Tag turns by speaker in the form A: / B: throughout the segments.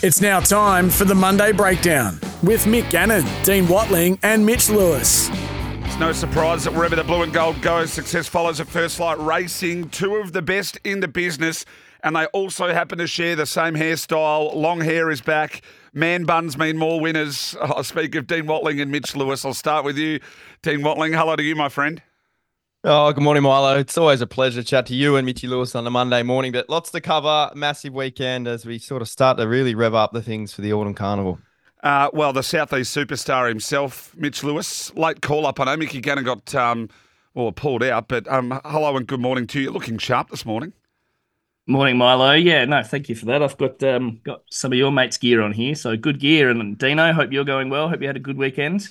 A: It's now time for the Monday Breakdown with Mick Gannon, Dean Watling, and Mitch Lewis.
B: It's no surprise that wherever the blue and gold goes, success follows at First Light Racing. Two of the best in the business, and they also happen to share the same hairstyle. Long hair is back. Man buns mean more winners. I speak of Dean Watling and Mitch Lewis. I'll start with you, Dean Watling. Hello to you, my friend.
C: Oh, good morning, Milo. It's always a pleasure to chat to you and Mitchy Lewis on a Monday morning, but lots to cover. Massive weekend as we sort of start to really rev up the things for the autumn carnival.
B: Uh, well, the Southeast superstar himself, Mitch Lewis, late call up. I know Mickey Gannon got um, well pulled out, but um, hello and good morning to you. Looking sharp this morning.
D: Morning, Milo. Yeah, no, thank you for that. I've got um, got some of your mates' gear on here, so good gear. And Dino, hope you're going well. Hope you had a good weekend.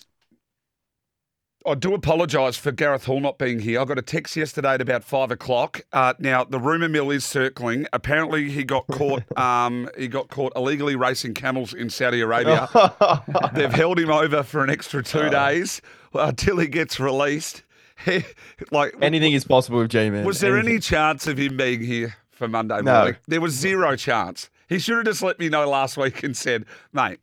B: I do apologise for Gareth Hall not being here. I got a text yesterday at about five o'clock. Uh, now the rumour mill is circling. Apparently, he got caught. Um, he got caught illegally racing camels in Saudi Arabia. They've held him over for an extra two
C: Oh.
B: days until he gets released. like
C: Anything is possible with G Man.
B: Was there any chance of him being here for Monday
C: No.
B: morning? There was zero chance. He should have just let me know last week and said, "Mate,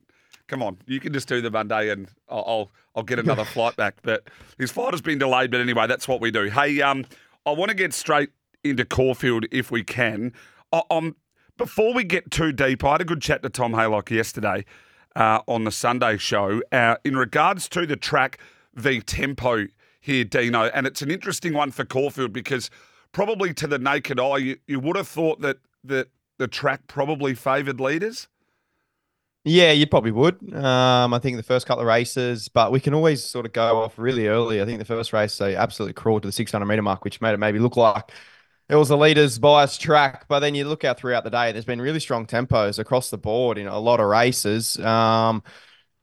B: come on, you can just do the Monday and I'll I'll, I'll get another flight back." But his flight has been delayed. But anyway, that's what we do. Hey, um, I want to get straight into Caulfield if we can. I, um, before we get too deep, I had a good chat to Tom Haylock yesterday uh, on the Sunday show uh, in regards to the track v tempo here, Dino, and it's an interesting one for Caulfield because probably to the naked eye, you, you would have thought that that the track probably favoured leaders.
C: Yeah, you probably would. Um, I think the first couple of races, but we can always sort of go off really early. I think the first race they absolutely crawled to the 600 meter mark, which made it maybe look like it was a leader's bias track. But then you look out throughout the day, there's been really strong tempos across the board in a lot of races. Um,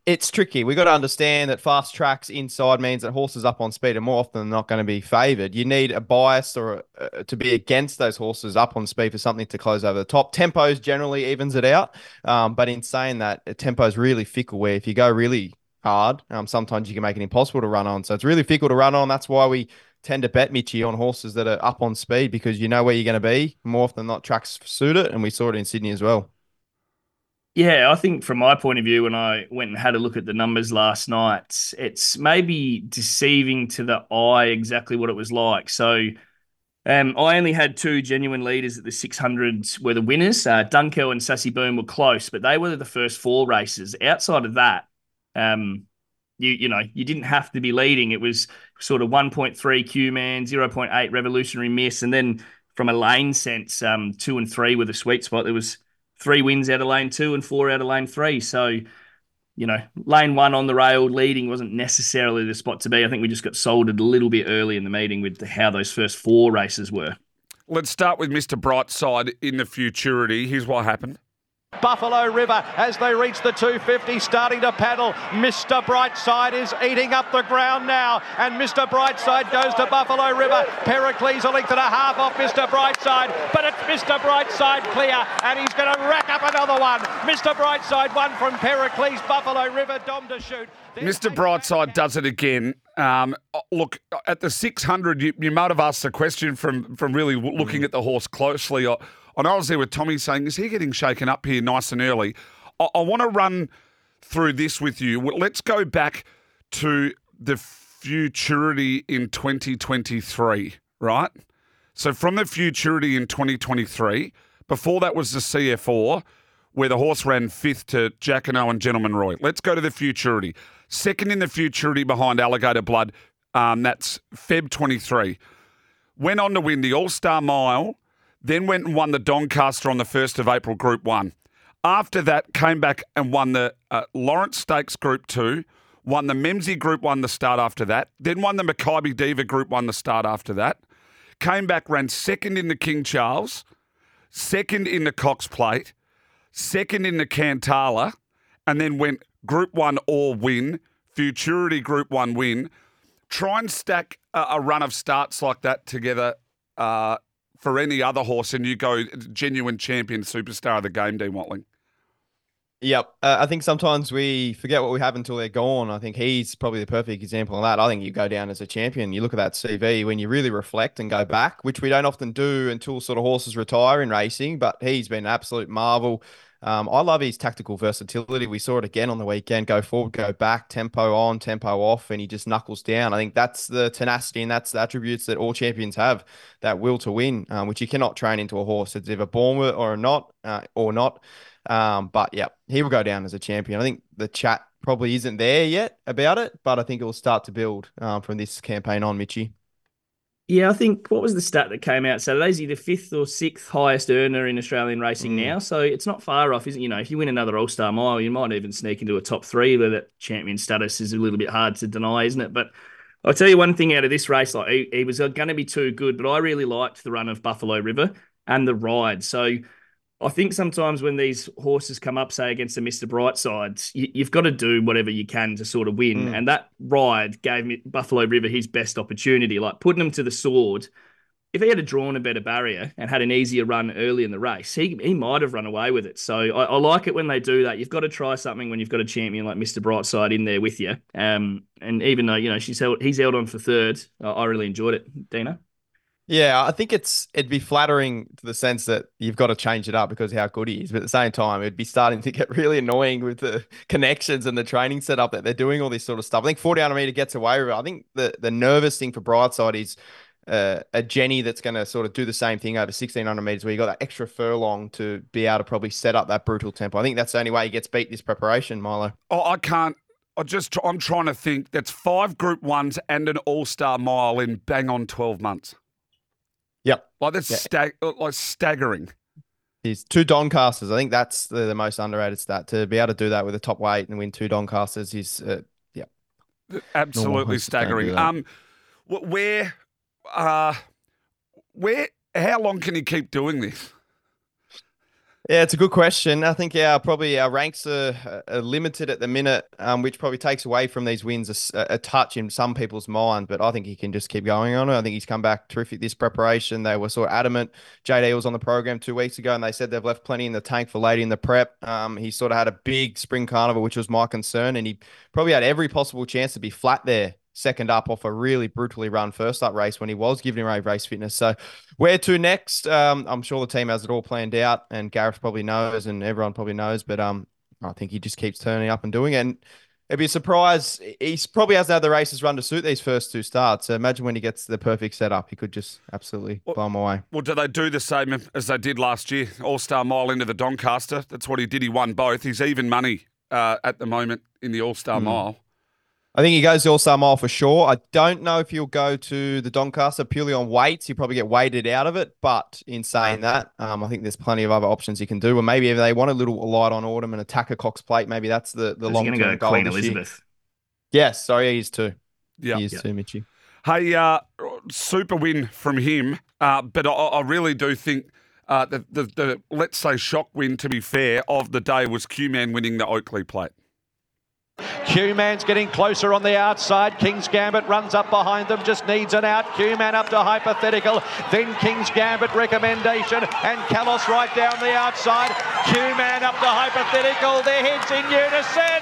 C: it's tricky. We've got to understand that fast tracks inside means that horses up on speed are more often than not going to be favoured. You need a bias or uh, to be against those horses up on speed for something to close over the top. Tempos generally evens it out, um, but in saying that, tempo is really fickle. Where if you go really hard, um, sometimes you can make it impossible to run on. So it's really fickle to run on. That's why we tend to bet Mitchy on horses that are up on speed because you know where you're going to be. More often than not, tracks suit it, and we saw it in Sydney as well.
D: Yeah, I think from my point of view, when I went and had a look at the numbers last night, it's maybe deceiving to the eye exactly what it was like. So, um, I only had two genuine leaders at the 600s were the winners. Uh, Dunkel and Sassy Boom were close, but they were the first four races. Outside of that, um, you you know you didn't have to be leading. It was sort of 1.3 Queman, 0.8 Revolutionary Miss, and then from a lane sense, um, two and three were the sweet spot. There was three wins out of lane two and four out of lane three. So, you know, lane one on the rail leading wasn't necessarily the spot to be. I think we just got sold a little bit early in the meeting with how those first four races were.
B: Let's start with Mr. Brightside in the futurity. Here's what happened.
E: Buffalo River as they reach the 250, starting to paddle. Mr. Brightside is eating up the ground now, and Mr. Brightside goes to Buffalo River. Pericles a length and a half off Mr. Brightside, but it's Mr. Brightside clear, and he's going to rack up another one. Mr. Brightside one from Pericles, Buffalo River, Dom to shoot. There's
B: Mr. Brightside does it again. Um, look, at the 600, you, you might have asked the question from from really looking at the horse closely. I, I was there with Tommy saying, is he getting shaken up here nice and early? I, I want to run through this with you. Let's go back to the futurity in 2023, right? So from the futurity in 2023, before that was the CF Orr, where the horse ran fifth to Jackano and Owen Gentleman Roy. Let's go to the futurity. Second in the futurity behind Alligator Blood, um, that's Feb 23. Went on to win the All Star Mile, then went and won the Doncaster on the 1st of April Group 1. After that, came back and won the uh, Lawrence Stakes Group 2, won the Memsie Group 1 the start after that, then won the Makybe Diva Group 1 the start after that, came back, ran second in the King Charles, second in the Cox Plate, second in the Cantala, and then went Group 1 all win, Futurity Group 1 win. Try and stack a, a run of starts like that together uh, for any other horse, and you go genuine champion superstar of the game, Dean Watling.
C: Yep. Uh, I think sometimes we forget what we have until they're gone. I think he's probably the perfect example of that. I think you go down as a champion. You look at that CV when you really reflect and go back, which we don't often do until sort of horses retire in racing, but he's been an absolute marvel. Um, I love his tactical versatility. We saw it again on the weekend. Go forward, go back, tempo on, tempo off, and he just knuckles down. I think that's the tenacity and that's the attributes that all champions have. That will to win, um, which you cannot train into a horse. It's either born with or not, uh, or not. Um, but yeah, he will go down as a champion. I think the chat probably isn't there yet about it, but I think it will start to build um, from this campaign on, Mitchy.
D: Yeah, I think what was the stat that came out Saturday? Is he the fifth or sixth highest earner in Australian racing mm. now? So it's not far off, is it? You know, if you win another All Star Mile, you might even sneak into a top three. Where that champion status is a little bit hard to deny, isn't it? But I'll tell you one thing out of this race, like he, he was going to be too good, but I really liked the run of Buffalo River and the ride. So I think sometimes when these horses come up, say against the Mr. Brightside, you, have got to do whatever you can to sort of win. Mm. And that ride gave me Buffalo River his best opportunity, like putting him to the sword. If he had drawn a better barrier and had an easier run early in the race, he, he might have run away with it. So I, I like it when they do that. You've got to try something when you've got a champion like Mr. Brightside in there with you. Um, and even though you know she's held, he's held on for third, I, I really enjoyed it, Dina.
C: Yeah, I think it's it'd be flattering to the sense that you've got to change it up because how good he is. But at the same time, it'd be starting to get really annoying with the connections and the training setup that they're doing all this sort of stuff. I think 40 meter gets away with it. I think the the nervous thing for Brightside is uh, a Jenny that's going to sort of do the same thing over 1600 meters where you got that extra furlong to be able to probably set up that brutal tempo. I think that's the only way he gets beat this preparation, Milo.
B: Oh, I can't. I just I'm trying to think. That's five Group Ones and an All Star mile in bang on 12 months.
C: Yep.
B: Like that's yeah. stag- like staggering.
C: He's two Doncasters. I think that's the, the, most underrated stat to be able to do that with a top weight and win two Doncasters. He's uh, yeah,
B: absolutely staggering. Um, where, uh, where, how long can he keep doing this?
C: Yeah, it's a good question. I think our probably our ranks are, are limited at the minute, um, which probably takes away from these wins a, a, touch in some people's mind. But I think he can just keep going on it. I think he's come back terrific this preparation. They were sort of adamant. JD was on the program two weeks ago, and they said they've left plenty in the tank for late in the prep. Um, he sort of had a big spring carnival, which was my concern, and he probably had every possible chance to be flat there second up off a really brutally run first up race when he was giving away race fitness. So where to next? Um, I'm sure the team has it all planned out, and Gareth probably knows, and everyone probably knows. But um, I think he just keeps turning up and doing it. And it'd be a surprise. He probably hasn't had the races run to suit these first two starts. So imagine when he gets the perfect setup, he could just absolutely well, blow him away.
B: Well, do they do the same as they did last year? All Star Mile into the Doncaster. That's what he did. He won both. He's even money uh, at the moment in the All Star mm. Mile.
C: I think he goes the All Star Mile for sure. I don't know if he'll go to the Doncaster purely on weights. He'll probably get weighted out of it. But in saying that, um, I think there's plenty of other options he can do. Or maybe if they want a little light on autumn and attack a Cox plate, maybe that's the, the long term go goal. Queen Elizabeth. Year. Yes, sorry, he's two. Yeah, he is yep. two, Mitchy.
B: Hey, uh, super win from him. Uh, but I, I, really do think uh, the, the, the, let's say, shock win, to be fair, of the day was Queman winning the Oakleigh plate.
E: Queman's getting closer on the outside. King's Gambit runs up behind them, just needs an out. Queman up to Hypothetical. Then King's Gambit recommendation and Kalos right down the outside. Queman up to Hypothetical. Their heads in unison.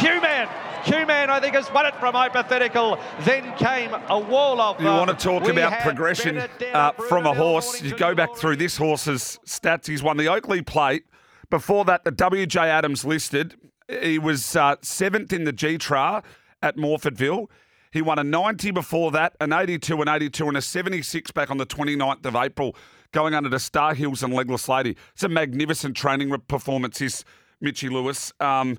E: Queman Queman, I think, has won it from hypothetical. Then came a wall of.
B: You want to talk about progression uh, from a horse? You go back through this horse's stats. He's won the Oakleigh Plate. Before that, the WJ Adams listed. He was uh, seventh in the G-Tra at Morphettville. He won a 90 before that, an 82, an 82, and a 76 back on the 29th of April, going under the Star Hills and Legless Lady. It's a magnificent training performance, this Mitchy Lewis. Um,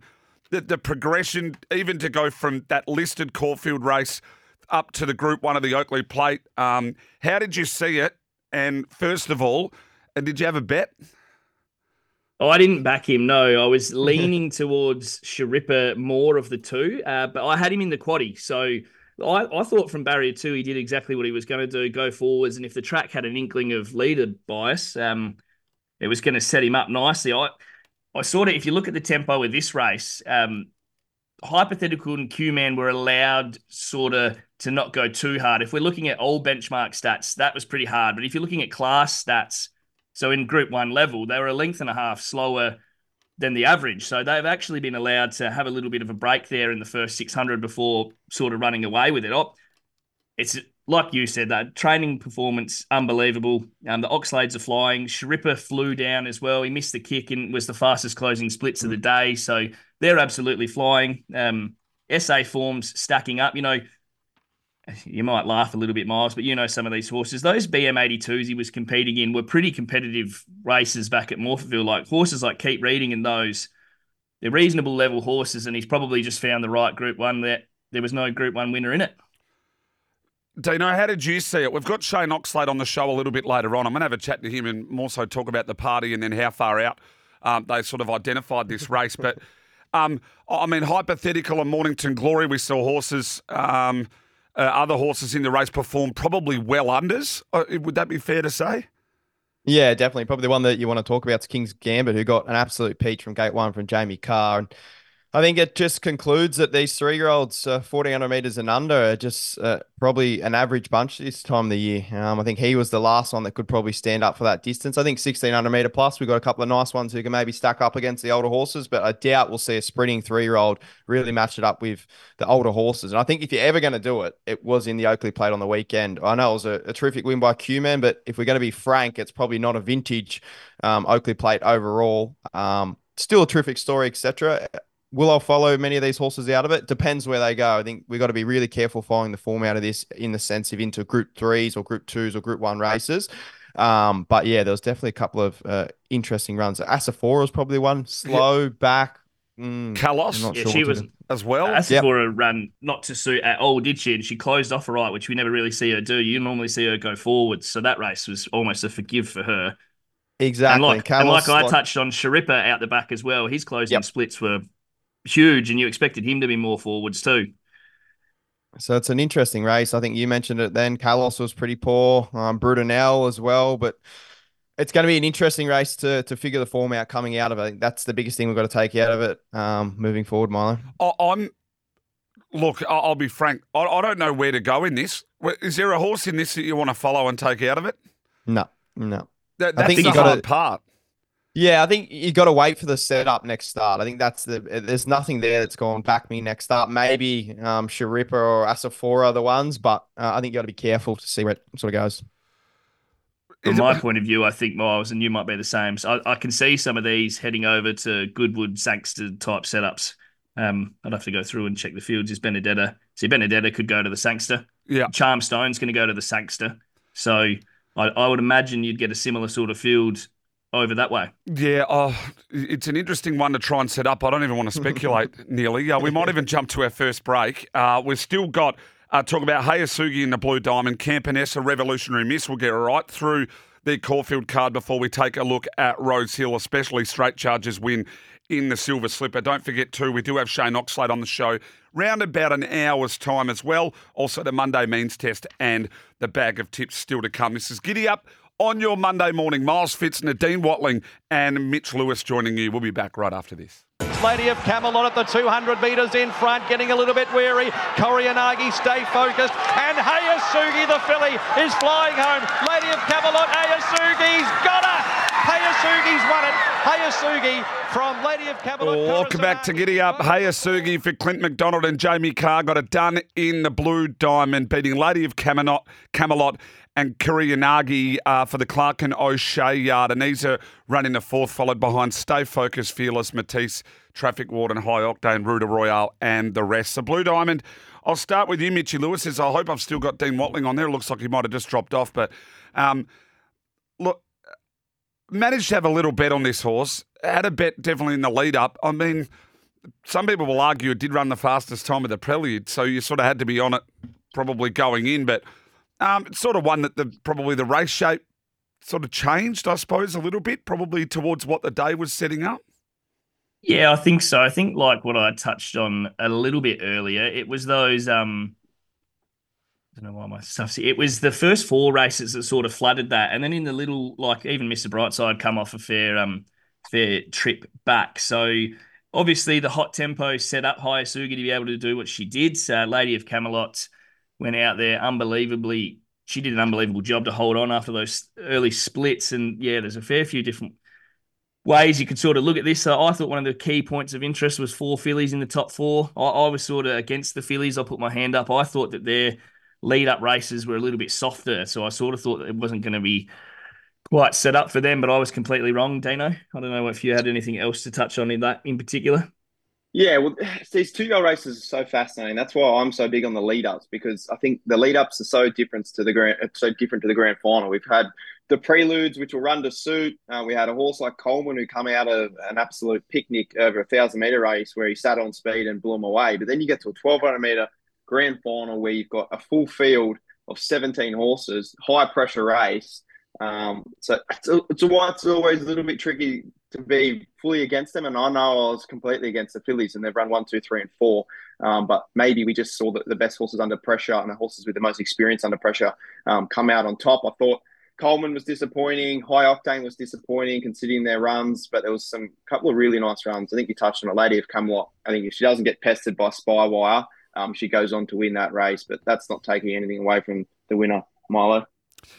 B: the, the progression, even to go from that listed Caulfield race up to the Group One of the Oakleigh Plate. Um, how did you see it? And first of all, did you have a bet?
D: Oh, I didn't back him. No, I was leaning towards Sharippa more of the two, uh, but I had him in the quaddy. So I, I thought from barrier two, he did exactly what he was going to do, go forwards. And if the track had an inkling of leader bias, um, it was going to set him up nicely. I, I sort of, if you look at the tempo of this race, um, hypothetical and Queman were allowed sort of to not go too hard. If we're looking at all benchmark stats, that was pretty hard. But if you're looking at class stats, so in Group One level, they were a length and a half slower than the average. So they've actually been allowed to have a little bit of a break there in the first 600 before sort of running away with it. Oh, it's like you said, that training performance unbelievable. Um, the Oxlades are flying. Sharippa flew down as well. He missed the kick and was the fastest closing splits of the day. So they're absolutely flying. Um, SA forms stacking up. You know, you might laugh a little bit, Miles, but you know some of these horses. Those BM82s he was competing in were pretty competitive races back at Morphettville. Like horses like Keep Reading and those, they're reasonable level horses, and he's probably just found the right Group One. That there was no Group One winner in it.
B: Dino, how did you see it? We've got Shane Oxlade on the show a little bit later on. I'm going to have a chat to him and more so talk about the party and then how far out um, they sort of identified this race. But um, I mean, hypothetical and Mornington Glory, we saw horses. Um, uh, other horses in the race perform probably well unders. Uh, would that be fair to say?
C: Yeah, definitely. Probably the one that you want to talk about is King's Gambit, who got an absolute peach from gate one from Jamie Kah. And I think it just concludes that these three year olds, uh, 1400 meters and under, are just uh, probably an average bunch this time of the year. Um, I think he was the last one that could probably stand up for that distance. I think 1600 meter plus, we've got a couple of nice ones who can maybe stack up against the older horses, but I doubt we'll see a sprinting three year old really match it up with the older horses. And I think if you're ever going to do it, it was in the Oakleigh Plate on the weekend. I know it was a, a terrific win by Queman, but if we're going to be frank, it's probably not a vintage um, Oakleigh Plate overall. Um, still a terrific story, etc will I follow many of these horses out of it? Depends where they go. I think we've got to be really careful following the form out of this in the sense of into group threes or group twos or group one races. Um, but yeah, there was definitely a couple of uh, interesting runs. Asfoora was probably one slow yep. back.
B: Mm, Kalos,
D: yeah, sure she was
B: as well.
D: Asfoora yep. ran not to suit at all, did she? And she closed off right, which we never really see her do. You normally see her go forward, so that race was almost a forgive for her.
C: Exactly.
D: And like, and like I touched on, Sharippa out the back as well. His closing yep. splits were huge, and you expected him to be more forwards too.
C: So it's an interesting race. I think you mentioned it then. Carlos was pretty poor, um, Brudenell as well, but it's going to be an interesting race to to figure the form out coming out of it. I think that's the biggest thing we've got to take out of it um, moving forward, Milo.
B: I'm look. I'll be frank. I, I don't know where to go in this. Is there a horse in this that you want to follow and take out of it?
C: No, no.
B: That, that's I think the hard gotta, part.
C: Yeah, I think you got to wait for the setup next start. I think that's the. There's nothing there that's going back me next start. Maybe um, Sharippa or Asfoora are the ones, but uh, I think you got to be careful to see where it sort of goes.
D: From my point of view, I think Miles and you might be the same. So I, I can see some of these heading over to Goodwood Sangster type setups. Um, I'd have to go through and check the fields. Is Benedetta? See, Benedetta could go to the Sangster.
B: Yeah.
D: Charmstone's going to go to the Sangster. So I, I would imagine you'd get a similar sort of field over that way.
B: Yeah, oh, it's an interesting one to try and set up. I don't even want to speculate, nearly. Uh, we might even jump to our first break. Uh, we've still got uh, talk about Hayasugi in the Blue Diamond, Campionessa Revolutionary Miss. We'll get right through the Caulfield card before we take a look at Rose Hill, especially Straight Charges win in the Silver Slipper. Don't forget, too, we do have Shane Oxlade on the show round about an hour's time as well. Also, the Monday means test and the bag of tips still to come. This is Giddy Up on your Monday morning. Miles Fitz, Nadine Watling, and Mitch Lewis joining you. We'll be back right after this.
E: Lady of Camelot at the 200 metres in front, getting a little bit weary. Koriyanagi, stay focused. And Hayasugi, the filly, is flying home. Lady of Camelot, Hayasugi's got her. Hayasugi's won it. Hayasugi from Lady of Camelot.
B: Welcome back to Giddy Up. Hayasugi for Clint McDonald and Jamie Kah got it done in the Blue Diamond, beating Lady of Camelot, Camelot and Kiriyanagi uh, for the Clark and O'Shea yard. And these are running the fourth, followed behind Stay Focused, Fearless, Matisse, Traffic Warden, High Octane, Ruta Royale, and the rest. The Blue Diamond, I'll start with you, Mitchy Lewis. Says, I hope I've still got Dean Watling on there. It looks like he might have just dropped off. But um, look, managed to have a little bet on this horse. Had a bet definitely in the lead up. I mean, some people will argue it did run the fastest time of the prelude, so you sort of had to be on it probably going in. But um, it's sort of one that the probably the race shape sort of changed, I suppose, a little bit, probably towards what the day was setting up.
D: Yeah, I think so. I think like what I touched on a little bit earlier, it was those um I don't know why my stuff's It was the first four races that sort of flooded that. And then in the little like even Mr. Brightside come off a fair um fair trip back. So obviously the hot tempo set up Hayasugi to be able to do what she did. So Lady of Camelot went out there unbelievably. She did an unbelievable job to hold on after those early splits. And yeah, there's a fair few different ways you could sort of look at this. So I thought one of the key points of interest was four fillies in the top four. I, I was sort of against the fillies. I put my hand up. I thought that their lead up races were a little bit softer. So I sort of thought it wasn't going to be quite set up for them, but I was completely wrong, Dino. I don't know if you had anything else to touch on in that in particular.
F: Yeah, well, these two year races are so fascinating. That's why I'm so big on the lead ups because I think the lead ups are so different to the grand, so different to the grand final. We've had the preludes, which will run to suit. Uh, we had a horse like Coleman who come out of an absolute picnic over a thousand meter race where he sat on speed and blew them away. But then you get to a 1200 meter grand final where you've got a full field of 17 horses, high pressure race. Um, so it's, it's why it's always a little bit tricky to be fully against them. And I know I was completely against the Phillies, and they've run one, two, three, and four. Um, but maybe we just saw the, the best horses under pressure and the horses with the most experience under pressure um, come out on top. I thought Coleman was disappointing. High Octane was disappointing considering their runs, but there was some couple of really nice runs. I think you touched on a Lady of Camelot. I think if she doesn't get pestered by Spywire, um, she goes on to win that race. But that's not taking anything away from the winner, Milo.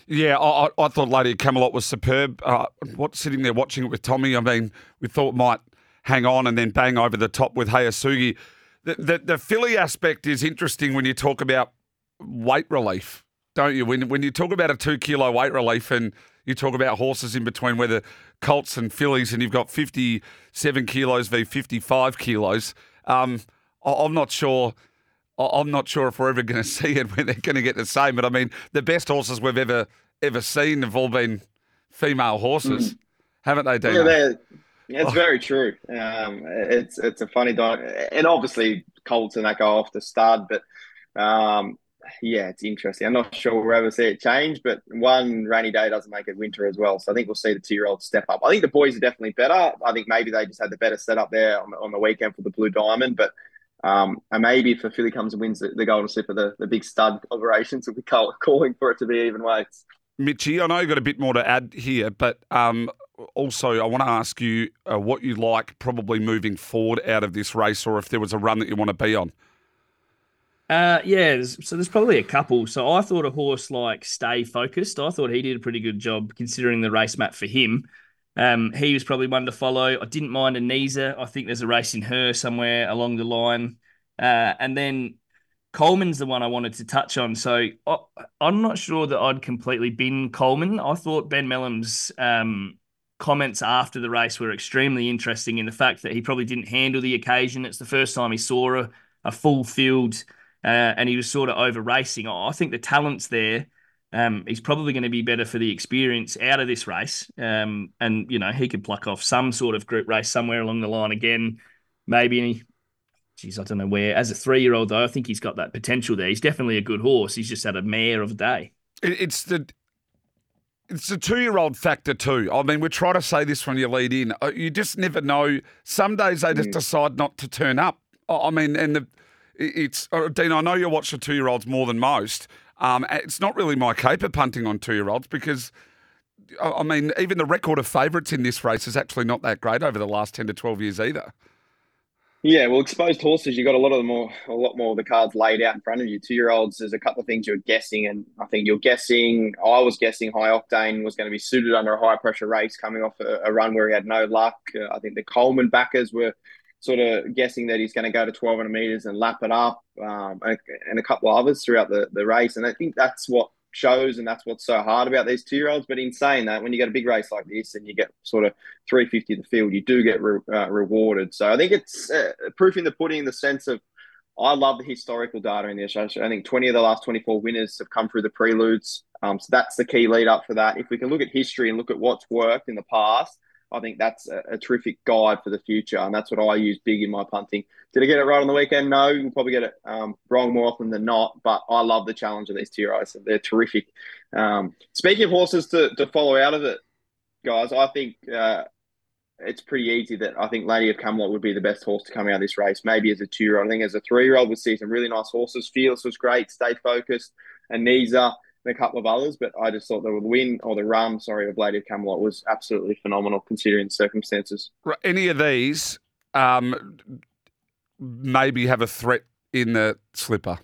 B: Yeah, I, I thought Lady of Camelot was superb. Uh, what sitting there watching it with Tommy, I mean, we thought might hang on and then bang over the top with Hayasugi. The, the, the filly aspect is interesting when you talk about weight relief, don't you? When when you talk about a two kilo weight relief and you talk about horses in between, whether colts and fillies, and you've got fifty seven kilos v fifty five kilos. Um, I, I'm not sure I'm not sure if we're ever going to see it when they're going to get the same. But I mean, the best horses we've ever ever seen have all been female horses, mm. haven't they, Dino?
F: Yeah, it's oh. very true. Um, it's it's a funny dynamic, and obviously Colts and that go off the stud, but um, yeah, it's interesting. I'm not sure we'll ever see it change, but one rainy day doesn't make it winter as well. So I think we'll see the two year olds step up. I think the boys are definitely better. I think maybe they just had the better setup there on on the weekend for the Blue Diamond, but um, and maybe if a filly comes and wins the, the Golden Slipper, the, the big stud operations will be call, calling for it to be even weights.
B: Mitchy, I know you've got a bit more to add here, but um, also I want to ask you uh, what you like probably moving forward out of this race, or if there was a run that you want to be on.
D: Uh, yeah, so there's probably a couple. So I thought a horse like Stay Focused. I thought he did a pretty good job considering the race map for him. Um, he was probably one to follow. I didn't mind Anisa. I think there's a race in her somewhere along the line. Uh, and then Coleman's the one I wanted to touch on. So I, am not sure that I'd completely bin Coleman. I thought Ben Melham's um, comments after the race were extremely interesting in the fact that he probably didn't handle the occasion. It's the first time he saw a, a full field uh, and he was sort of over racing. I think the talent's there. Um, he's probably going to be better for the experience out of this race. Um, and, you know, he could pluck off some sort of group race somewhere along the line again. Maybe any, geez, I don't know where. As a three year old, though, I think he's got that potential there. He's definitely a good horse. He's just had a mare of the day.
B: It's the. It's the two year old factor too. I mean, we try to say this when you lead in. Uh, you just never know. Some days they just mm. decide not to turn up. I mean, and the, it's, uh, Dean, I know you watch the two year olds more than most. Um, it's not really my caper punting on two year olds because, I mean, even the record of favourites in this race is actually not that great over the last 10 to 12 years either.
F: Yeah, well, exposed horses, you got a lot of the more, a lot more of the cards laid out in front of you. Two year olds, there's a couple of things you're guessing, and I think you're guessing. I was guessing High Octane was going to be suited under a high pressure race, coming off a, a run where he had no luck. Uh, I think the Coleman backers were sort of guessing that he's going to go to 1200 meters and lap it up, um, and, and, a couple of others throughout the, the race. And I think that's what shows, and that's what's so hard about these two year olds. But in saying that, when you get a big race like this and you get sort of 350 the field, you do get re, uh, rewarded. So I think it's uh, proof in the pudding in the sense of. I love the historical data in this. I think 20 of the last 24 winners have come through the preludes. Um, so that's the key lead up for that. If we can look at history and look at what's worked in the past, I think that's a, a, terrific guide for the future, and that's what I use big in my punting. Did I get it right on the weekend? No, you probably get it um, wrong more often than not. But I love the challenge of these TRIs; they're terrific. Um, speaking of horses to, to follow out of it, guys, I think uh, it's pretty easy that I think Lady of Camelot would be the best horse to come out of this race. Maybe as a two-year-old, I think as a three-year-old, we'll see some really nice horses. Fearless was great, stay focused, and A couple of others, but I just thought the win or the run, sorry, of Lady of Camelot was absolutely phenomenal considering the circumstances.
B: Any of these um, maybe have a threat in the slipper?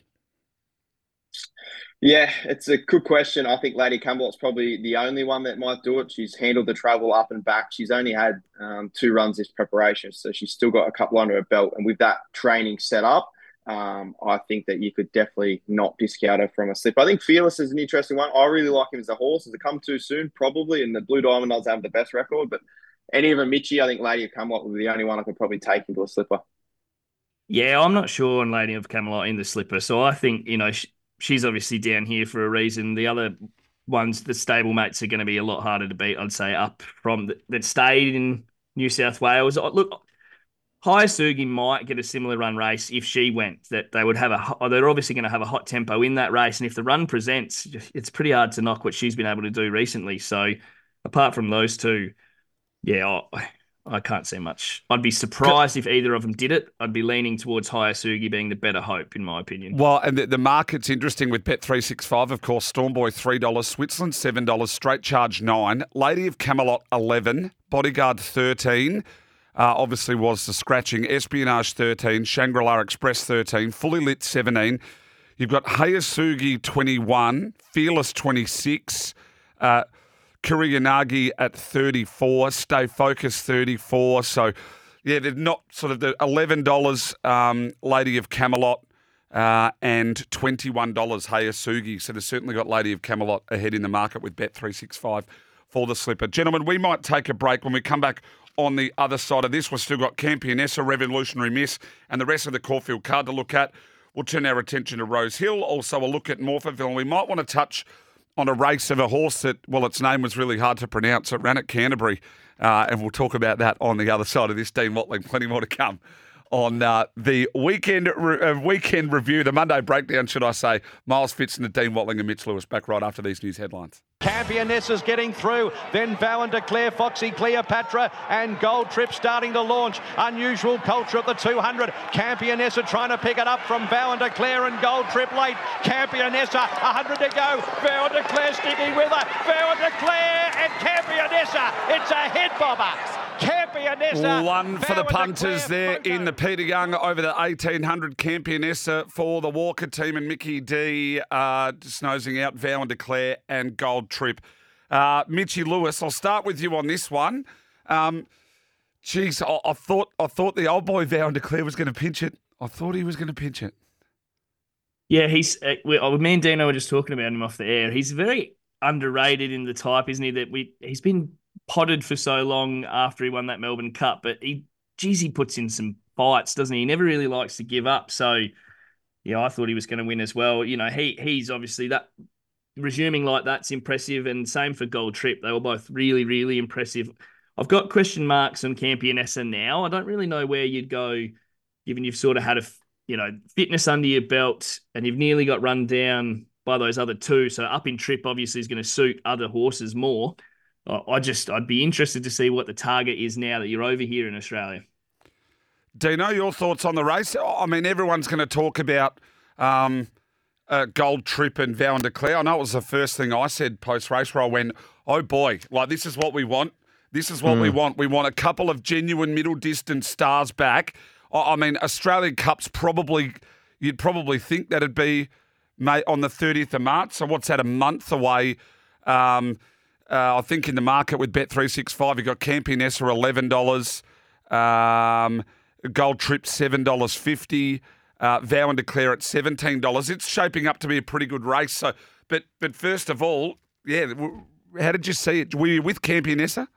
F: Yeah, it's a good question. I think Lady Camelot's probably the only one that might do it. She's handled the travel up and back. She's only had um, two runs this preparation, so she's still got a couple under her belt. And with that training set up, um, I think that you could definitely not discount her from a slip. I think Fearless is an interesting one. I really like him as a horse. Has it come too soon? Probably. And the Blue Diamond does have the best record, but any of them, Mitchy, I think Lady of Camelot would be the only one I could probably take into a slipper.
D: Yeah, I'm not sure on Lady of Camelot in the slipper. So I think, you know, she's obviously down here for a reason. The other ones, the stable mates, are going to be a lot harder to beat, I'd say, up from the, that stayed in New South Wales. Look, Hayasugi might get a similar run race if she went. That they would have a. They're obviously going to have a hot tempo in that race, and if the run presents, it's pretty hard to knock what she's been able to do recently. So, apart from those two, yeah, I, I can't see much. I'd be surprised if either of them did it. I'd be leaning towards Hayasugi being the better hope, in my opinion.
B: Well, and the, the market's interesting with Bet three six five. Of course, Stormboy three dollars, Switzerland seven dollars, Straight Charge nine, Lady of Camelot eleven, Bodyguard thirteen uh, obviously was the scratching. Espionage 13, Shangri La Express 13, Fully Lit 17. You've got Hayasugi 21, Fearless 26, uh, Kuriyanagi at 34, Stay Focused 34. So, yeah, they're not sort of the $11 um, Lady of Camelot uh, and $21 Hayasugi. So they've certainly got Lady of Camelot ahead in the market with Bet365 for the slipper. Gentlemen, we might take a break when we come back on the other side of this. We've still got Campionessa, Revolutionary Miss, and the rest of the Caulfield card to look at. We'll turn our attention to Rose Hill, also a look at Morphettville, and we might want to touch on a race of a horse that, well, its name was really hard to pronounce. It ran at Canterbury, uh, and we'll talk about that on the other side of this. Dean Watling, plenty more to come on uh, the weekend re- uh, weekend review, the Monday breakdown, should I say. Miles Fitz and the Dean Watling and Mitch Lewis back right after these news headlines.
E: Campionessa's getting through. Then Vow and Declare, Foxy Cleopatra, and Gold Trip starting to launch. Unusual culture at the 200. Campionessa trying to pick it up from Vow and Declare and Gold Trip late. Campionessa, 100 to go. Vow and Declare sticking with her. Vow and Declare and Campionessa. It's a head bobber. Campionessa.
B: One for the punters there in the Peter Young over the 1800 Campionessa for the Walker team and Mickey D uh, just nosing out Vow and Declare and Gold Trip. Uh, Mitchy Lewis, I'll start with you on this one. Um, geez, I, I, thought I thought the old boy Vow and Declare was going to pinch it. I thought he was going to pinch it.
D: Yeah, he's. Uh, we, uh, me and Dino were just talking about him off the air. He's very underrated in the type, isn't he? That we he's been potted for so long after he won that Melbourne Cup, but he, geez, he puts in some fights, doesn't he? He never really likes to give up. So, yeah, I thought he was going to win as well. You know, he he's obviously that resuming like that's impressive, and same for Gold Trip. They were both really, really impressive. I've got question marks on Campionessa now. I don't really know where you'd go, given you've sort of had a you know fitness under your belt, and you've nearly got run down by those other two. So up in trip obviously is going to suit other horses more. I just I'd be interested to see what the target is now that you're over here in Australia.
B: Dino, your thoughts on the race? I mean, everyone's going to talk about um, Gold Trip and Vow and Declare. I know it was the first thing I said post race where I went, "Oh boy, like this is what we want. This is what mm. we hmm. want. We want a couple of genuine middle distance stars back." I mean, Australian Cups probably you'd probably think that'd be mate on the 30th of March. So what's that? A month away. Um, uh, I think in the market with Bet365, you've got Campionessa $11, um, Gold Trip $7.50, uh, Vow and Declare at $17. It's shaping up to be a pretty good race. So, But but first of all, yeah, how did you see it? Were you with Campionessa?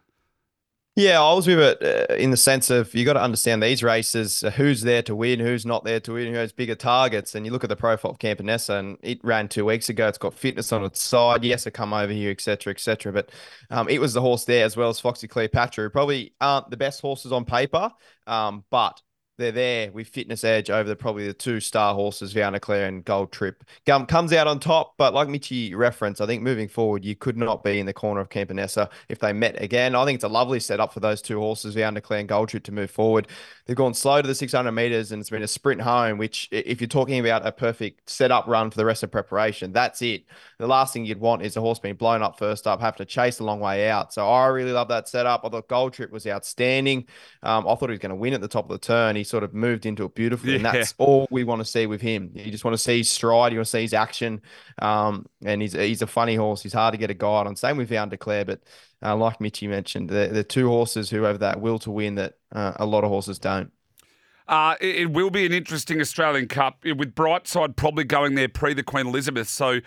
C: Yeah, I was with it uh, in the sense of you got to understand these races, uh, who's there to win, who's not there to win, who has bigger targets. And you look at the profile of Campionessa, and it ran two weeks ago. It's got fitness on its side. Yes, it come over here, etc., etc. But um, it was the horse there as well as Foxy Cleopatra, who probably aren't the best horses on paper, um, but they're there with fitness edge over the probably the two star horses, Vow and Declare and Gold Trip. Gum comes out on top, but like Mitchy referenced, I think moving forward, you could not be in the corner of Campionessa if they met again. I think it's a lovely setup for those two horses, Vow and Declare and Gold Trip, to move forward. They've gone slow to the 600 meters and it's been a sprint home, which, if you're talking about a perfect setup run for the rest of preparation, that's it. The last thing you'd want is a horse being blown up first up, have to chase a long way out. So I really love that setup. I thought Gold Trip was outstanding. Um, I thought he was going to win at the top of the turn. He sort of moved into it beautifully, yeah. and that's all we want to see with him. You just want to see his stride, you want to see his action, um, and he's he's a funny horse. He's hard to get a guide on. Same with Vow and Declare, but uh, like Mitchy mentioned, the the two horses who have that will to win that uh, a lot of horses don't.
B: Uh, it, it will be an interesting Australian Cup with Brightside probably going there pre the Queen Elizabeth. So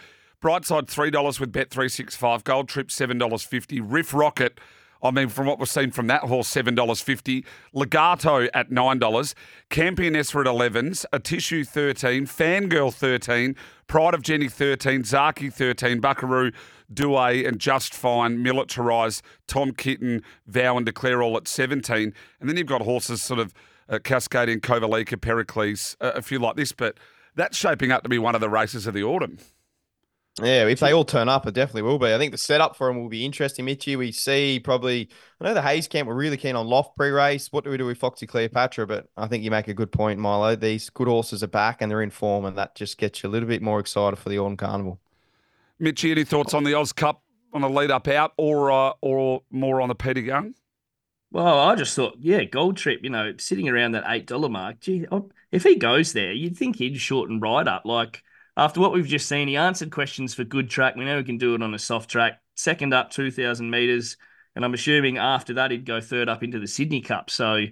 B: Brightside three dollars with Bet three six five. Gold Trip seven dollars fifty. Riff Rocket. I mean, from what we've seen from that horse, seven dollars fifty. Legato at nine dollars. Campionessa at elevens. A Tissue thirteen. Fangirl thirteen. Pride of Jenny thirteen. Zaki thirteen. Buckaroo, Douay, and Just Fine. Militarise. Tom Kitten, Vow and Declare all at seventeen. And then you've got horses sort of uh, Cascadian, Kovalica, Pericles, uh, a few like this. But that's shaping up to be one of the races of the autumn.
C: Yeah, if they all turn up, it definitely will be. I think the setup for them will be interesting, Mitchy. We see probably, I know the Hayes camp were really keen on Loft pre race. What do we do with Foxy Cleopatra? But I think you make a good point, Milo. These good horses are back and they're in form, and that just gets you a little bit more excited for the Autumn Carnival.
B: Mitchy, any thoughts on the Oz Cup on the lead up out or, uh, or more on the Peter Young?
D: Well, I just thought, yeah, Gold Trip, you know, sitting around that $8 mark. Gee, if he goes there, you'd think he'd shorten right up. Like, after what we've just seen, he answered questions for good track. We know he can do it on a soft track. Second up, 2,000 metres. And I'm assuming after that, he'd go third up into the Sydney Cup. So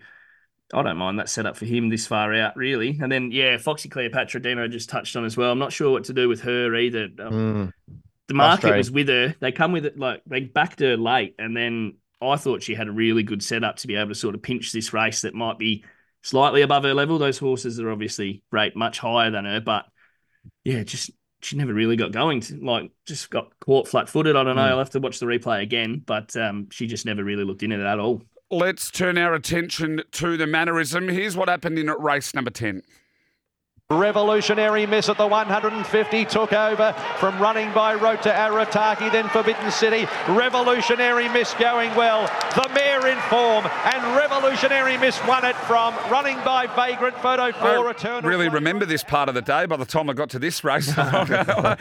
D: I don't mind that setup for him this far out, really. And then, yeah, Foxy Cleopatra, Dino just touched on as well. I'm not sure what to do with her either. Um, mm. The market was with her. They come with it, like, they backed her late. And then I thought she had a really good setup to be able to sort of pinch this race that might be slightly above her level. Those horses are obviously rate much higher than her, but yeah, just she never really got going. To, like, just got caught flat footed. I don't know. Mm. I'll have to watch the replay again, but um, she just never really looked in it at all.
B: Let's turn our attention to the mannerism. Here's what happened in race number 10.
E: Revolutionary miss at the 150 took over from running by road to Arataki, then Forbidden City. Revolutionary miss going well. The mare in form, and Revolutionary miss won it from running by Vagrant Photo 4
B: I return. Really remember this part of the day. By the time I got to this race, I,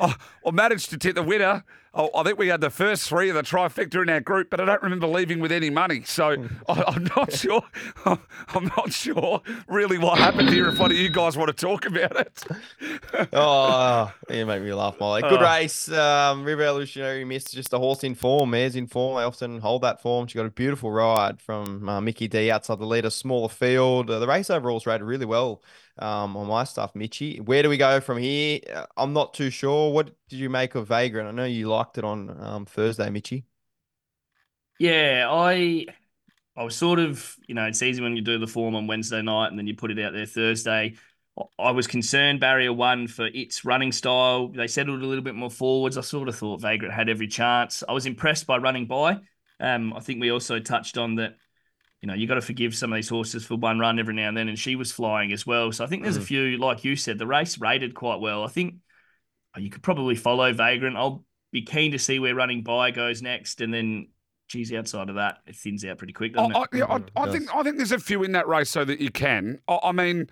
B: I, I managed to tip the winner. Oh, I think we had the first three of the trifecta in our group, but I don't remember leaving with any money. So hmm. I, am not sure. I'm not sure really what happened here. If one of you guys want to talk about it.
C: oh, you make me laugh, Molly. Good oh. race. Um, Revolutionary missed just a horse in form. Mares in form. They often hold that form. She got a beautiful ride from uh, Mickey D outside the leader, smaller field. Uh, the race overall's rated really well um, on my stuff, Mitchy. Where do we go from here? Uh, I'm not too sure. What did you make of Vagrant? I know you liked it on um, Thursday, Mitchy.
D: Yeah, I I was sort of, you know, it's easy when you do the form on Wednesday night and then you put it out there Thursday. I was concerned barrier one for its running style. They settled a little bit more forwards. I sort of thought Vagrant had every chance. I was impressed by running by. Um, I think we also touched on that you know, you got to forgive some of these horses for one run every now and then, and she was flying as well. So I think there's mm. a few, like you said, the race rated quite well. I think oh, you could probably follow Vagrant. I'll be keen to see where running by goes next, and then geez, outside of that, it thins out pretty quick, doesn't
B: I, it? I, yeah, I, I think I think there's a few in that race so that you can. I, I mean.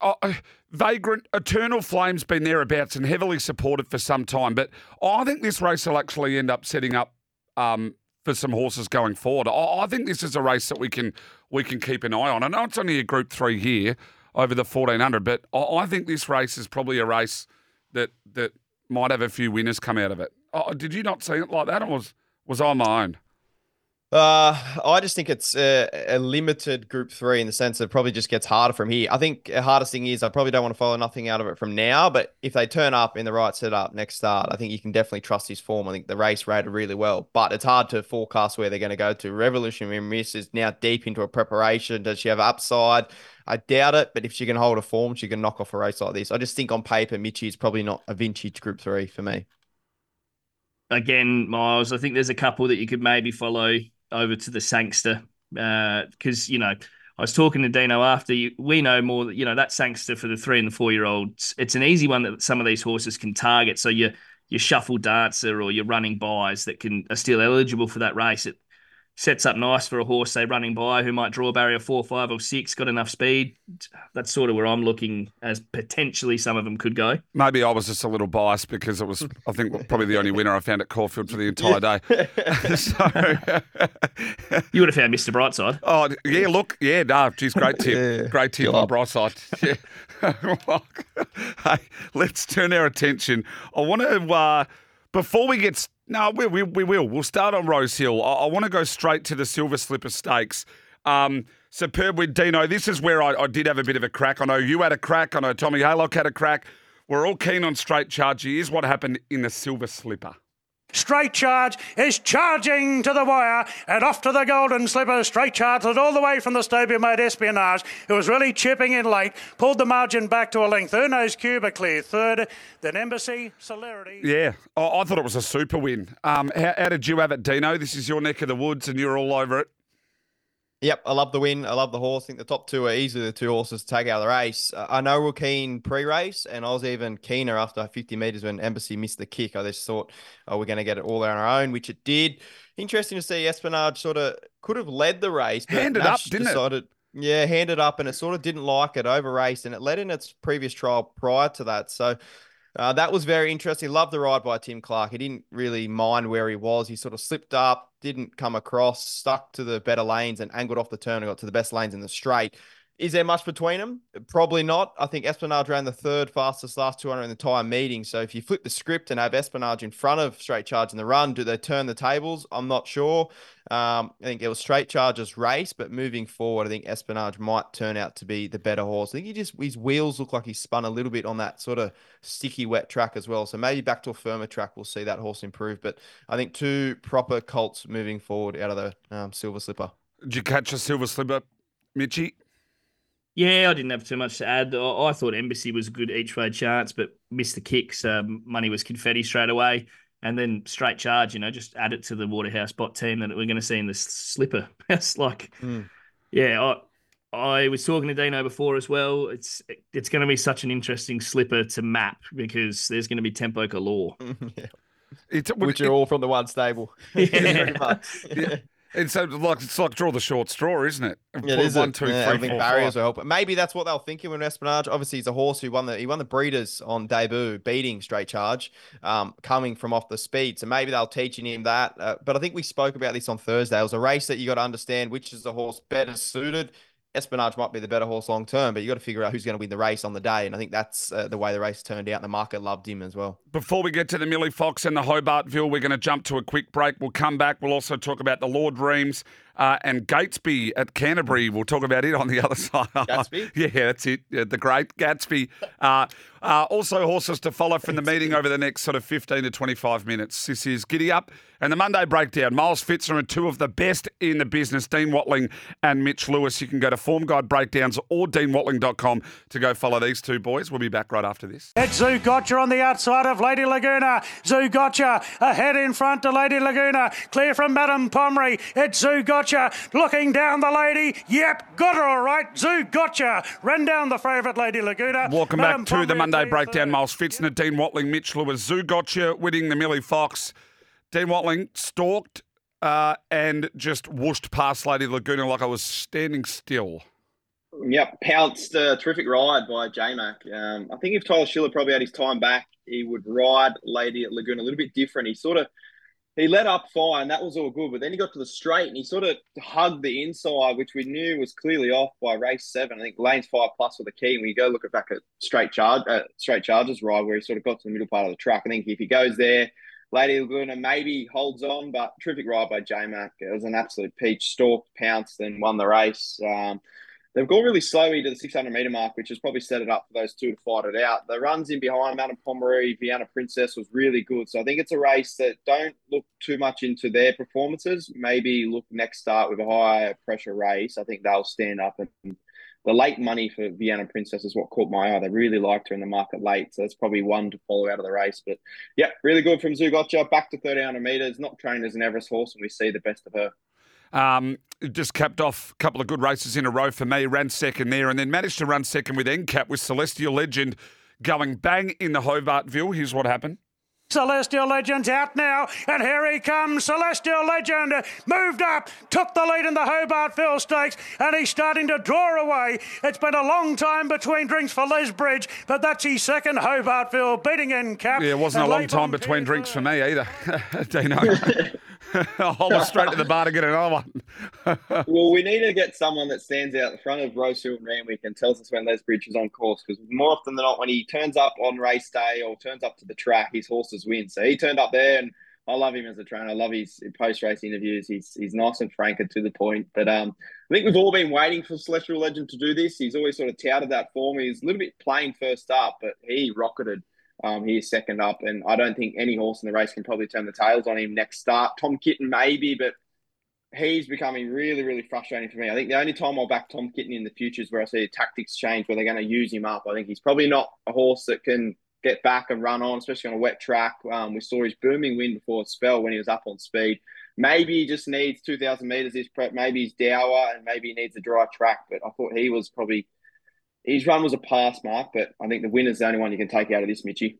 B: Uh, Vagrant, Eternal Flame's been thereabouts and heavily supported for some time, but I think this race will actually end up setting up um, for some horses going forward. I, I, think this is a race that we can we can keep an eye on. I know it's only a Group Three here over the fourteen hundred, but I, I, think this race is probably a race that that might have a few winners come out of it. Oh, did you not see it like that, or was was I on my own?
C: Uh, I just think it's a, a, limited group three in the sense that it probably just gets harder from here. I think the hardest thing is I probably don't want to follow nothing out of it from now, but if they turn up in the right setup next start, I think you can definitely trust his form. I think the race rated really well, but it's hard to forecast where they're going to go to. Revolutionary Miss is now deep into a preparation. Does she have upside? I doubt it, but if she can hold a form, she can knock off a race like this. I just think on paper, Mitchie is probably not a vintage group three for me.
D: Again, Miles, I think there's a couple that you could maybe follow over to the Sangster because uh, you know I was talking to Dino after you, we know more that you know that Sangster for the three and the four year olds it's an easy one that some of these horses can target. So your your shuffle dancer or your running buys that can are still eligible for that race it sets up nice for a horse, say, running by who might draw barrier four, five, or six, got enough speed. That's sort of where I'm looking as potentially some of them could go.
B: Maybe I was just a little biased because it was, I think, probably the only winner I found at Caulfield for the entire day.
D: so, you would have found Mr. Brightside.
B: Oh, yeah, look, yeah, no, geez, great tip. Yeah, great tip on Brightside. Yeah. hey, let's turn our attention. I want to, uh, before we get no, we, we, we will. We'll start on Rosehill. I, I want to go straight to the Silver Slipper Stakes. Um, Superb with Dino. This is where I, I, did have a bit of a crack. I know you had a crack. I know Tommy Haylock had a crack. We're all keen on straight charge. Here's what happened in the Silver Slipper.
G: Straight charge is charging to the wire and off to the golden slipper. Straight charge led all the way from the stablemate espionage. It was really chipping in late, pulled the margin back to a length. Erno's Cuba clear third, then Embassy, Celerity.
B: Yeah, I, I thought it was a super win. Um, how, how did you have it, Dino? This is your neck of the woods and you're all over it.
C: Yep, I love the win. I love the horse. I think the top two are easily the two horses to take out of the race. Uh, I know we're keen pre-race, and I was even keener after 50 metres when Embassy missed the kick. I just thought, oh, we're going to get it all on our own, which it did. Interesting to see Espionage sort of could have led the race, but
B: handed
C: Nash
B: up, didn't
C: decided,
B: it?
C: Yeah, handed up, and it sort of didn't like it over race, and it led in its previous trial prior to that. So uh, that was very interesting. Loved the ride by Tim Clark. He didn't really mind where he was. He sort of slipped up, didn't come across, stuck to the better lanes and angled off the turn and got to the best lanes in the straight. Is there much between them? Probably not. I think Espionage ran the third fastest last 200 in the entire meeting. So if you flip the script and have Espionage in front of Straight Charge in the run, do they turn the tables? I'm not sure. Um, I think it was Straight Charge's race, but moving forward, I think Espionage might turn out to be the better horse. I think he just his wheels look like he spun a little bit on that sort of sticky wet track as well. So maybe back to a firmer track, we'll see that horse improve. But I think two proper colts moving forward out of the um, Silver Slipper.
B: Did you catch a Silver Slipper, Mitchy?
D: Yeah, I didn't have too much to add. I, thought Embassy was a good each way chance, but missed the kicks. Um, money was confetti straight away. And then straight charge, you know, just add it to the Waterhouse Bott team that we're going to see in the slipper. It's like, mm. yeah, I, I was talking to Dino before as well. It's it's going to be such an interesting slipper to map because there's going to be tempo galore.
C: yeah. It's, Which are all from the one stable.
B: Yeah. yeah. It's so like it's like draw the short straw, isn't it?
C: Yeah, it is one, two, yeah, three, I think four, barriers five. will help. Maybe that's what they were thinking with Espionage. Obviously, he's a horse who won the he won the breeders on debut, beating straight charge, um, coming from off the speed. So maybe they'll teaching him that. Uh, but I think we spoke about this on Thursday. It was a race that you got to understand which is the horse better suited Espionage might be the better horse long term, but you got to figure out who's going to win the race on the day. And I think that's uh, the way the race turned out. The market loved him as well.
B: Before we get to the Millie Fox and the Hobartville, we're going to jump to a quick break. We'll come back. We'll also talk about the Lord Reims uh, and Gatesby at Canterbury. We'll talk about it on the other side.
C: Gatsby?
B: yeah, that's it. Yeah, the great Gatsby. Uh, uh, also, horses to follow from the meeting over the next sort of 15 to 25 minutes. This is Giddy Up and the Monday Breakdown. Miles Fitzner and two of the best in the business, Dean Watling and Mitch Lewis. You can go to Form Guide Breakdowns or deanwatling.com to go follow these two boys. We'll be back right after this.
G: It's Zougotcha on the outside of Lady Laguna. Zougotcha ahead in front to Lady Laguna. Clear from Madame Pommery. It's Zougotcha looking down the lady. Yep, got her all right. Zoo, gotcha. ran down the favourite Lady Laguna.
B: Welcome Madame back to Pommery the Monday Breakdown. Miles Fitzner, Dean Watling, Mitch Lewis. Zoo, gotcha. winning the Millie Fox. Dean Watling stalked uh, and just whooshed past Lady Laguna like I was standing still.
F: Yep, pounced a terrific ride by J Mac. Um, I think if Tyler Schiller probably had his time back, he would ride Lady Laguna a little bit different. He sort of he let up fine, that was all good, but then he got to the straight and he sort of hugged the inside, which we knew was clearly off by race seven. I think lanes five plus were the key. When you go look at back at straight charge, uh, straight charges ride where he sort of got to the middle part of the track. I think if he goes there Lady Laguna maybe holds on, but terrific ride by J Mac. It was an absolute peach. Stalked, pounced, and won the race. Um, they've gone really slowly to the 600 meter mark, which has probably set it up for those two to fight it out. The runs in behind Madame Pommery, Vienna Princess was really good. So I think it's a race that don't look too much into their performances. Maybe look next start with a higher pressure race. I think they'll stand up and the late money for Vienna Princess is what caught my eye. They really liked her in the market late, so that's probably one to follow out of the race. But yeah, really good from Zougotcha. Back to 1300 metres, not trained as an Everest horse, and we see the best of her.
B: Um, just capped off a couple of good races in a row for me. Ran second there, and then managed to run second with NCAP with Celestial Legend going bang in the Hobartville. Here's what happened.
G: Celestial Legend's out now, and here he comes. Celestial Legend moved up, took the lead in the Hobartville Stakes, and he's starting to draw away. It's been a long time between drinks for Les Bridge, but that's his second Hobartville beating in cap.
B: Yeah, it wasn't a long time between drinks for me either, Dino. I'll go straight to the bar to get another one.
F: well, we need to get someone that stands out in front of Rosehill and Randwick and tells us when Les Bridge is on course because more often than not, when he turns up on race day or turns up to the track, his horses win. So he turned up there and I love him as a trainer. I love his post race interviews. He's he's nice and frank and to the point. But um, I think we've all been waiting for Celestial Legend to do this. He's always sort of touted that form. He's a little bit plain first up, but he rocketed. Um, he's second up, and I don't think any horse in the race can probably turn the tails on him next start. Tom Kitten maybe, but he's becoming really, really frustrating for me. I think the only time I'll back Tom Kitten in the future is where I see tactics change, where they're going to use him up. I think he's probably not a horse that can get back and run on, especially on a wet track. Um, we saw his booming win before a spell when he was up on speed. Maybe he just needs 2,000 metres this prep. Maybe he's dour and maybe he needs a dry track. But I thought he was probably, his run was a pass mark. But I think the winner's the only one you can take out of this, Mitchy.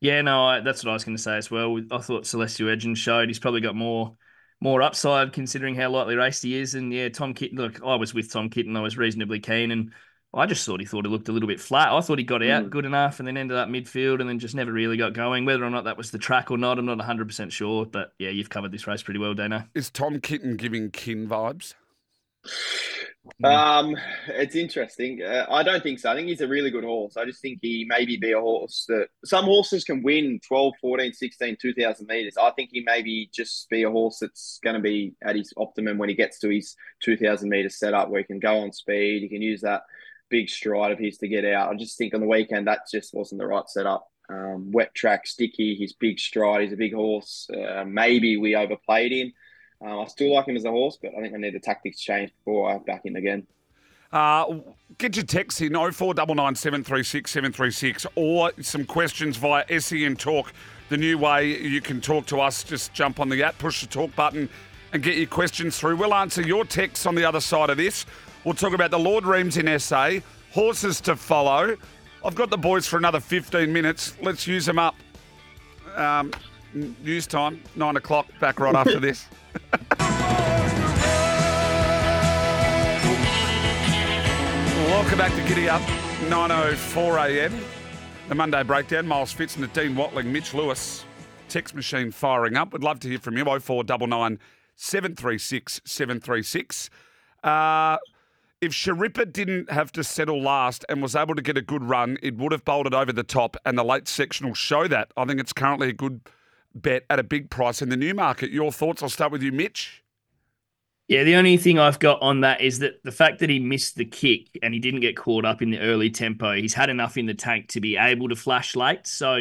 D: Yeah, no, I, that's what I was going to say as well. I thought Celestial Legend showed he's probably got more more upside considering how lightly raced he is. And yeah, Tom Kitten, look, I was with Tom Kitten. I was reasonably keen and I just thought he thought he looked a little bit flat. I thought he got out mm. good enough and then ended up midfield and then just never really got going. Whether or not that was the track or not, I'm not 100% sure. But yeah, you've covered this race pretty well, Dana.
B: Is Tom Kitten giving kin vibes?
F: Um, it's interesting. Uh, I don't think so. I think he's a really good horse. I just think he maybe be a horse that some horses can win 12, 14, 16, 2000 meters. I think he maybe just be a horse that's going to be at his optimum when he gets to his 2000 meter setup where he can go on speed. He can use that big stride of his to get out. I just think on the weekend that just wasn't the right setup. Um, wet track, sticky, his big stride. He's a big horse. Uh, maybe we overplayed him. Um, I still like him as a horse, but I think I need the tactics change before I back him again.
B: Uh, get your text in 0499 736 736 or some questions via SEN Talk. The new way you can talk to us, just jump on the app, push the talk button, and get your questions through. We'll answer your texts on the other side of this. We'll talk about the Lord Reims in SA, horses to follow. I've got the boys for another 15 minutes. Let's use them up. Um, news time, 9 o'clock, back right after this. Welcome back to Giddy Up, 9.04 a.m. The Monday Breakdown, Miles Fitz and the Dean Watling, Mitch Lewis. Text machine firing up. We'd love to hear from you, 0499 736 736. Uh, if Sharippa didn't have to settle last and was able to get a good run, it would have bolted over the top, and the late section will show that. I think it's currently a good bet at a big price in the new market. Your thoughts? I'll start with you, Mitch.
D: Yeah, the only thing I've got on that is that the fact that he missed the kick and he didn't get caught up in the early tempo, he's had enough in the tank to be able to flash late. So,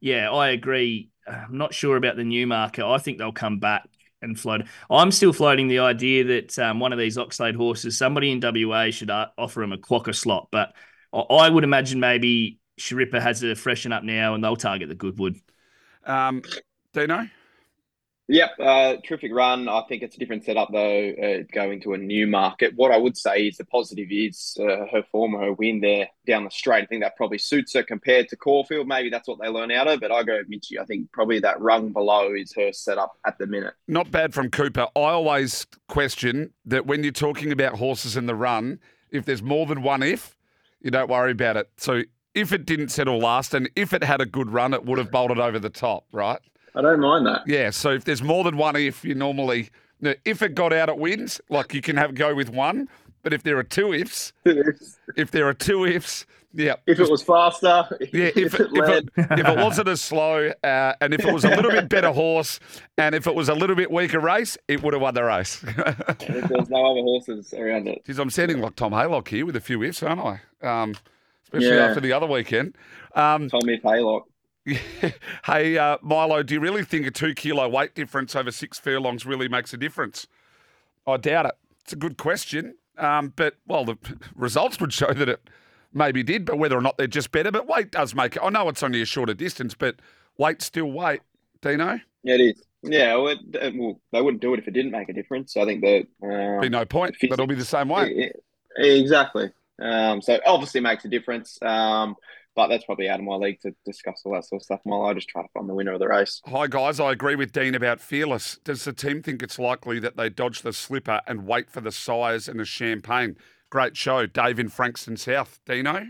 D: yeah, I agree. I'm not sure about the Newmarket. I think they'll come back and float. I'm still floating the idea that um, one of these Oxlade horses, somebody in WA should uh, offer him a quokka slot. But I would imagine maybe Sharippa has to freshen up now and they'll target the Goodwood.
B: Um, Dino?
F: Yep, uh, terrific run. I think it's a different setup though, uh, going to a Newmarket. What I would say is the positive is uh, her form, her win there down the straight. I think that probably suits her compared to Caulfield. Maybe that's what they learn out of. But I go Mitchy. I think probably that rung below is her setup at the minute.
B: Not bad from Cooper. I always question that when you're talking about horses in the run, if there's more than one if, you don't worry about it. So if it didn't settle last and if it had a good run, it would have bolted over the top, right?
F: I don't mind that.
B: Yeah. So if there's more than one if, you normally if it got out, it wins. Like you can have go with one. But if there are two ifs, if there are two ifs, yeah.
F: If it was faster,
B: yeah. If, if, it, if, it, if it wasn't as slow, uh, and if it was a little bit better horse, and if it was a little bit weaker race, it would have won the race.
F: if there's no other horses around it.
B: Geez, I'm sounding like Tom Haylock here with a few ifs, aren't I? Um, especially yeah. after the other weekend. Um,
F: Tommy Haylock.
B: hey, uh, Milo, do you really think a two kilo weight difference over six furlongs really makes a difference? I doubt it. It's a good question. Um, but, well, the results would show that it maybe did, but whether or not they're just better. But weight does make it. I know it's only a shorter distance, but weight still weight. Dino?
F: Yeah, it is. Yeah, well, well, they wouldn't do it if it didn't make a difference. I think that. Uh,
B: be no point, but it'll be the same way.
F: Exactly. Um, so obviously makes a difference. Um, but that's probably out of my league to discuss all that sort of stuff. While I just try to find the winner of the race.
B: Hi guys, I agree with Dean about Fearless. Does the team think it's likely that they dodge the slipper and wait for the size and the champagne? Great show, Dave in Frankston South. Dino.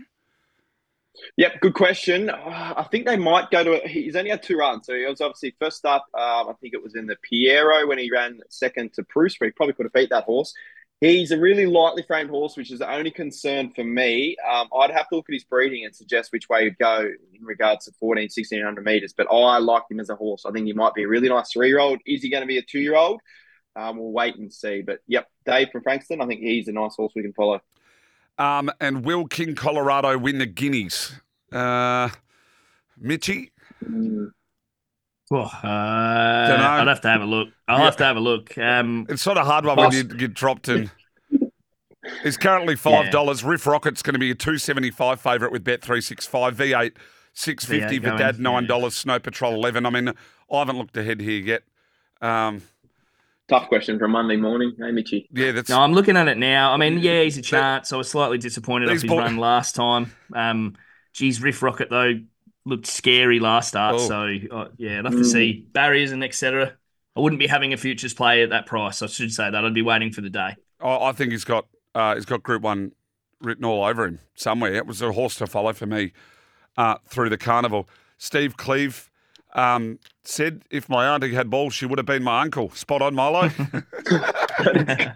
F: Yep, good question. Uh, I think they might go to. He's only had two runs, so he was obviously first up. Um, I think it was in the Pierro when he ran second to Bruce, where he probably could have beat that horse He's a really lightly framed horse, which is the only concern for me. Um, I'd have to look at his breeding and suggest which way he'd go in regards to 14, 1600 metres. But I like him as a horse. I think he might be a really nice three year old. Is he going to be a two year old? Um, we'll wait and see. But yep, Dave from Frankston, I think he's a nice horse we can follow.
B: Um, and will King Colorado win the Guineas? Uh, Mitchy?
F: Mm.
D: Oh, uh, I'd have to have a look. I'll
B: Yeah.
D: have to have a look. Um,
B: It's sort of hard one when you get dropped in. It's currently five dollars. Riff Rocket's going to be a two seventy five favourite with Bet three six five. V eight six fifty
D: V8
B: for
D: going,
B: Dad nine
D: yeah.
B: dollars. Snow Patrol eleven. I mean, I haven't looked ahead here yet. Um,
F: Tough question for a Monday morning, hey Mitchy.
B: yeah, that's
D: no, I'm looking at it now. I mean, yeah, he's a chance. I was slightly disappointed off his
B: boy-
D: run last time. Um, geez, Riff Rocket though looked scary last start.
B: Oh.
D: So uh, yeah, I'd have to see barriers and etc. I wouldn't be having a futures play at that price. I should say that. I'd be waiting for the day.
B: I, I think he's got uh, he's got Group One written all over him somewhere. It was a horse to follow for me uh, through the carnival. Steve Cleve um, said, "If my auntie had balls, she would have been my uncle." Spot on, Milo.
F: a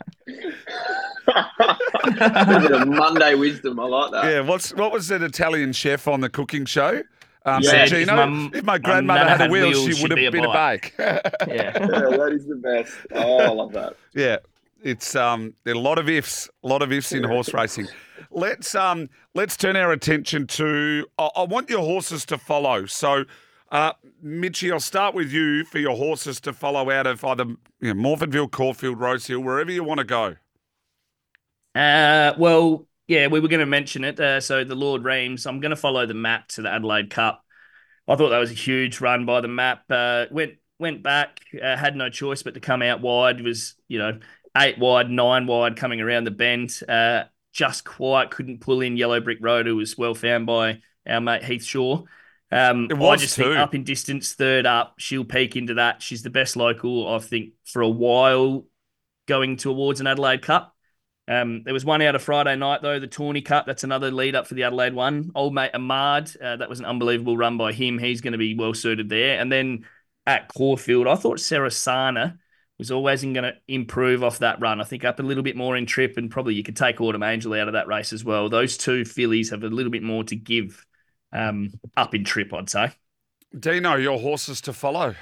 F: bit of Monday wisdom. I like that.
B: yeah. What's what was that Italian chef on the cooking show? Um,
D: Yeah,
B: said,
D: if
B: Gino,
D: my-
B: if my
D: my
B: grandmother
D: nana
B: had a wheel,
D: wheels,
B: she
D: she'd
B: have
D: be
B: been a bike.
D: Yeah.
F: Yeah, that is the best. Oh, I love that.
B: Yeah, it's um, there are a lot of ifs, a lot of ifs in horse racing. Let's um, let's turn our attention to. I, I want your horses to follow. So, uh, Mitchy, I'll start with you for your horses to follow out of either you know, Morphettville, Caulfield, Rosehill, wherever you want to go.
D: Uh, well, yeah, we were going to mention it. Uh, so the Lord Reims, I'm going to follow the map to the Adelaide Cup. I thought that was a huge run by the map. Uh, went went back, uh, had no choice but to come out wide. It was you know eight wide, nine wide, coming around the bend. Uh, just quite couldn't pull in Yellow Brick Road. It was well found by our mate Heath Shaw. Um,
B: It was
D: I just think
B: too.
D: up in distance, third up, she'll peak into that. She's the best local, I think, for a while going towards an Adelaide Cup. Um, there was one out of Friday night though, the Tawny Cup. That's another lead up for the Adelaide one. Old mate Ahmad, uh, that was an unbelievable run by him. He's going to be well suited there. And then at Caulfield, I thought Sarasana was always going to improve off that run. I think up a little bit more in trip, and probably you could take Autumn Angel out of that race as well. Those two fillies have a little bit more to give um, up in trip, I'd say.
B: Dino, your horses to follow.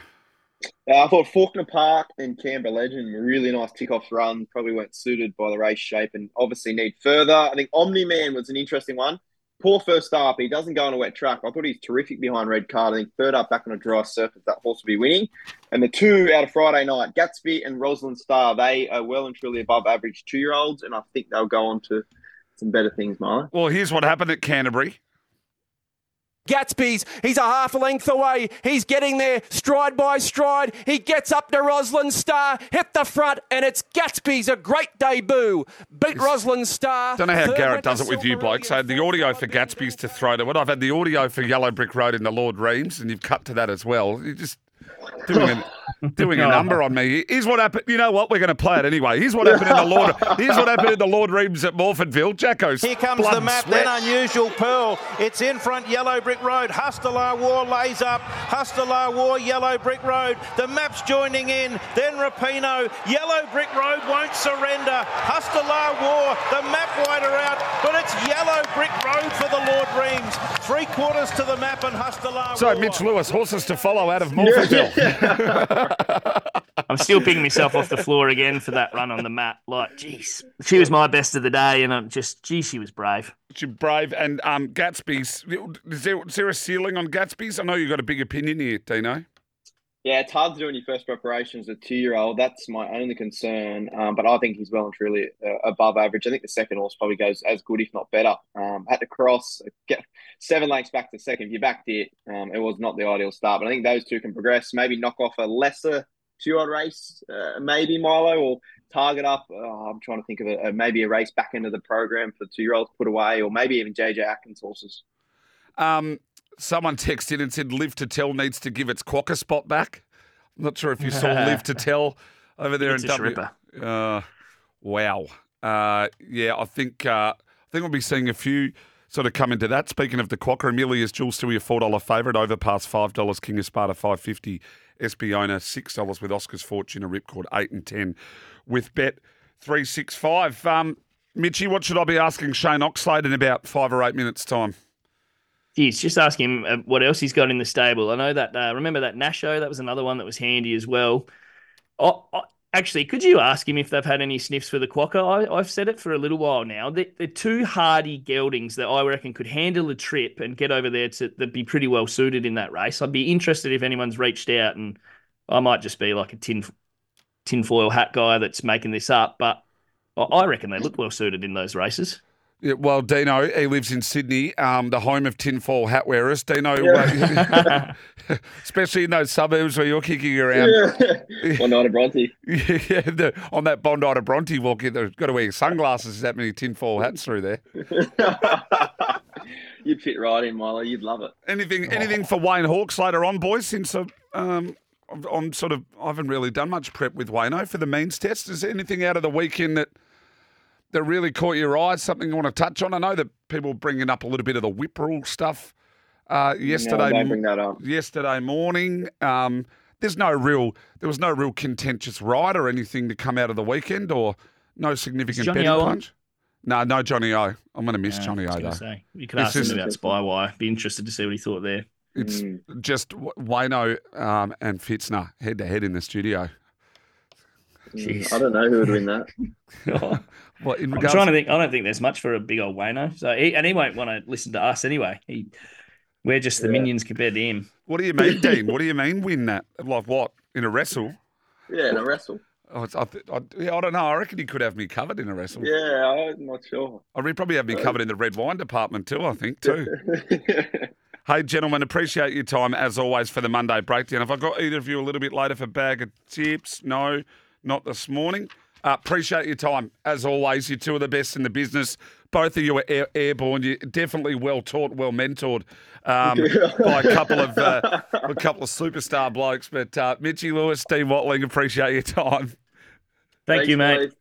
F: Uh, I thought Faulkner Park and Canberra Legend were really nice tick-off run. Probably weren't suited by the race shape and obviously need further. I think Omni Man was an interesting one. Poor first up. He doesn't go on a wet track. I thought he's terrific behind Red Card. I think third up back on a dry surface, that horse will be winning. And the two out of Friday night, Gatsby and Rosalind Star, they are well and truly above average two-year-olds, and I think they'll go on to some better things, Marlo.
B: Well, here's what happened at Canterbury.
H: Gatsby's, he's a half a length away. He's getting there stride by stride. He gets up to Rosalind Star, hit the front, and it's Gatsby's a great debut. Beat Rosalind Star.
B: Don't know how Garrett does it with you. I had the audio for Gatsby's to throw to it. I've had the audio for Yellow Brick Road in the Lord Reims, and you've cut to that as well. You're just doing a, doing a number on me. Here's what happened. You know what? We're going to play it anyway. Here's what happened in the Lord. Here's what happened in the Lord Reims at Morphettville. Jacko's
I: Here comes
B: blood
I: the map,
B: sweat.
I: then Unusual Pearl. It's in front, Yellow Brick Road. Hustalar War lays up. Hustalar War, Yellow Brick Road. The map's joining in. Then Rapino. Yellow Brick Road won't surrender. Hustalar War, the map wider out, but it's Yellow Brick Road for the Lord Reims. Three quarters to the map and Hustalar
B: So,
I: War.
B: Mitch Lewis, horses to follow out of Morphettville.
D: I'm still picking myself off the floor again for that run on the mat. Like, jeez, she was my best of the day, and I'm just, geez, she was brave.
B: You're brave. And um, Gatsby's, is there, is there a ceiling on Gatsby's? I know you've got a big opinion here, Dino.
F: Yeah, it's hard to do in your first preparations with a two-year-old. That's my only concern. Um, but I think he's well and truly uh, above average. I think the second horse probably goes as good, if not better. Um, had to cross, get seven lengths back to second. If you backed it, um, it was not the ideal start. But I think those two can progress. Maybe knock off a lesser two-year-old race, uh, maybe Milo or target up. Oh, I'm trying to think of a, a maybe a race back into the program for two-year-olds put away, or maybe even JJ Atkins horses.
B: Um, someone texted and said Live to Tell needs to give its quokka spot back. I'm not sure if you saw Live to Tell over there
D: It's
B: in
D: a
B: W. Uh, wow. Uh, yeah, I think uh, I think we'll be seeing a few sort of come into that. Speaking of the quokka, Amelia's Jules Stewie a four dollar favourite, over past five dollars, King of Sparta five fifty, Espiona six dollars with Oscar's Fortune, a ripcord eight and ten with bet 365. Um, Mitchy, what should I be asking Shane Oxlade in about five or eight minutes' time?
D: Just ask him uh, what else he's got in the stable. I know that. Uh, remember that Nasho? That was another one that was handy as well. Actually, could you ask him if they've had any sniffs for the quokka? I, have said it for a little while now. They're, two hardy geldings that I reckon could handle a trip and get over there to that'd be pretty well suited in that race. I'd be interested if anyone's reached out, and I might just be like a tin tinfoil hat guy that's making this up, but I reckon they look well suited in those races.
B: Yeah, well, Dino, he lives in Sydney, um, the home of tinfoil hat wearers. Dino, yeah. especially in those suburbs where you're kicking around.
F: Yeah. Bondi Bronte.
B: yeah, the, on that Bondi to Bronte walk, you've got to wear sunglasses, that many tinfoil hats through there.
F: You'd fit right in, Milo. You'd love it.
B: Anything anything for Wayne Hawkes later on, boys, since uh, um, I'm sort of, I haven't really done much prep with Wayno for the means test. Is there anything out of the weekend that – that really caught your eye? Something you want to touch on? I know that people bringing up a little bit of the whip rule stuff uh, yesterday.
F: No, bring that up.
B: Yesterday morning. Um, there's no real, there was no real contentious ride or anything to come out of the weekend, or no significant betting punch. No, no Johnny O. I'm going to miss yeah, Johnny O though.
D: Say. You could ask him about Spywire. Be interested to see what he thought there.
B: It's mm. just Wayno um, and Fitzner head to head in the studio.
F: Mm, Jeez. I don't know who would win that.
B: what in
D: I'm trying to think. I don't think there's much for a big old Wayno. So he, and he won't want to listen to us anyway. He, we're just the yeah. minions compared to him.
B: What do you mean, Dean? what do you mean win that? Like what in a wrestle?
F: Yeah, in a wrestle.
B: Oh, I, I, yeah, I don't know. I reckon he could have me covered in a wrestle.
F: Yeah, I'm not sure.
B: I would probably have me covered in the red wine department too. I think too. hey, gentlemen, appreciate your time as always for the Monday breakdown. Have I got either of you a little bit later for a bag of tips? No not this morning. Uh, appreciate your time. As always, you're two of the best in the business. Both of you are air- airborne. You're definitely well taught, well mentored um, by a couple of uh, a couple of superstar blokes. But uh, Mitchy Lewis, Steve Watling, appreciate your time.
D: Thank Thanks, you, mate.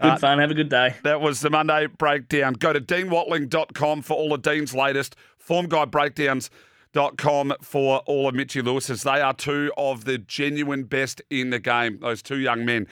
D: Good uh, fun. Have a good day.
B: That was the Monday breakdown. Go to deanwatling.com for all of Dean's latest form guide breakdowns dot com for all of Mitchy Lewis's. They are two of the genuine best in the game, those two young men.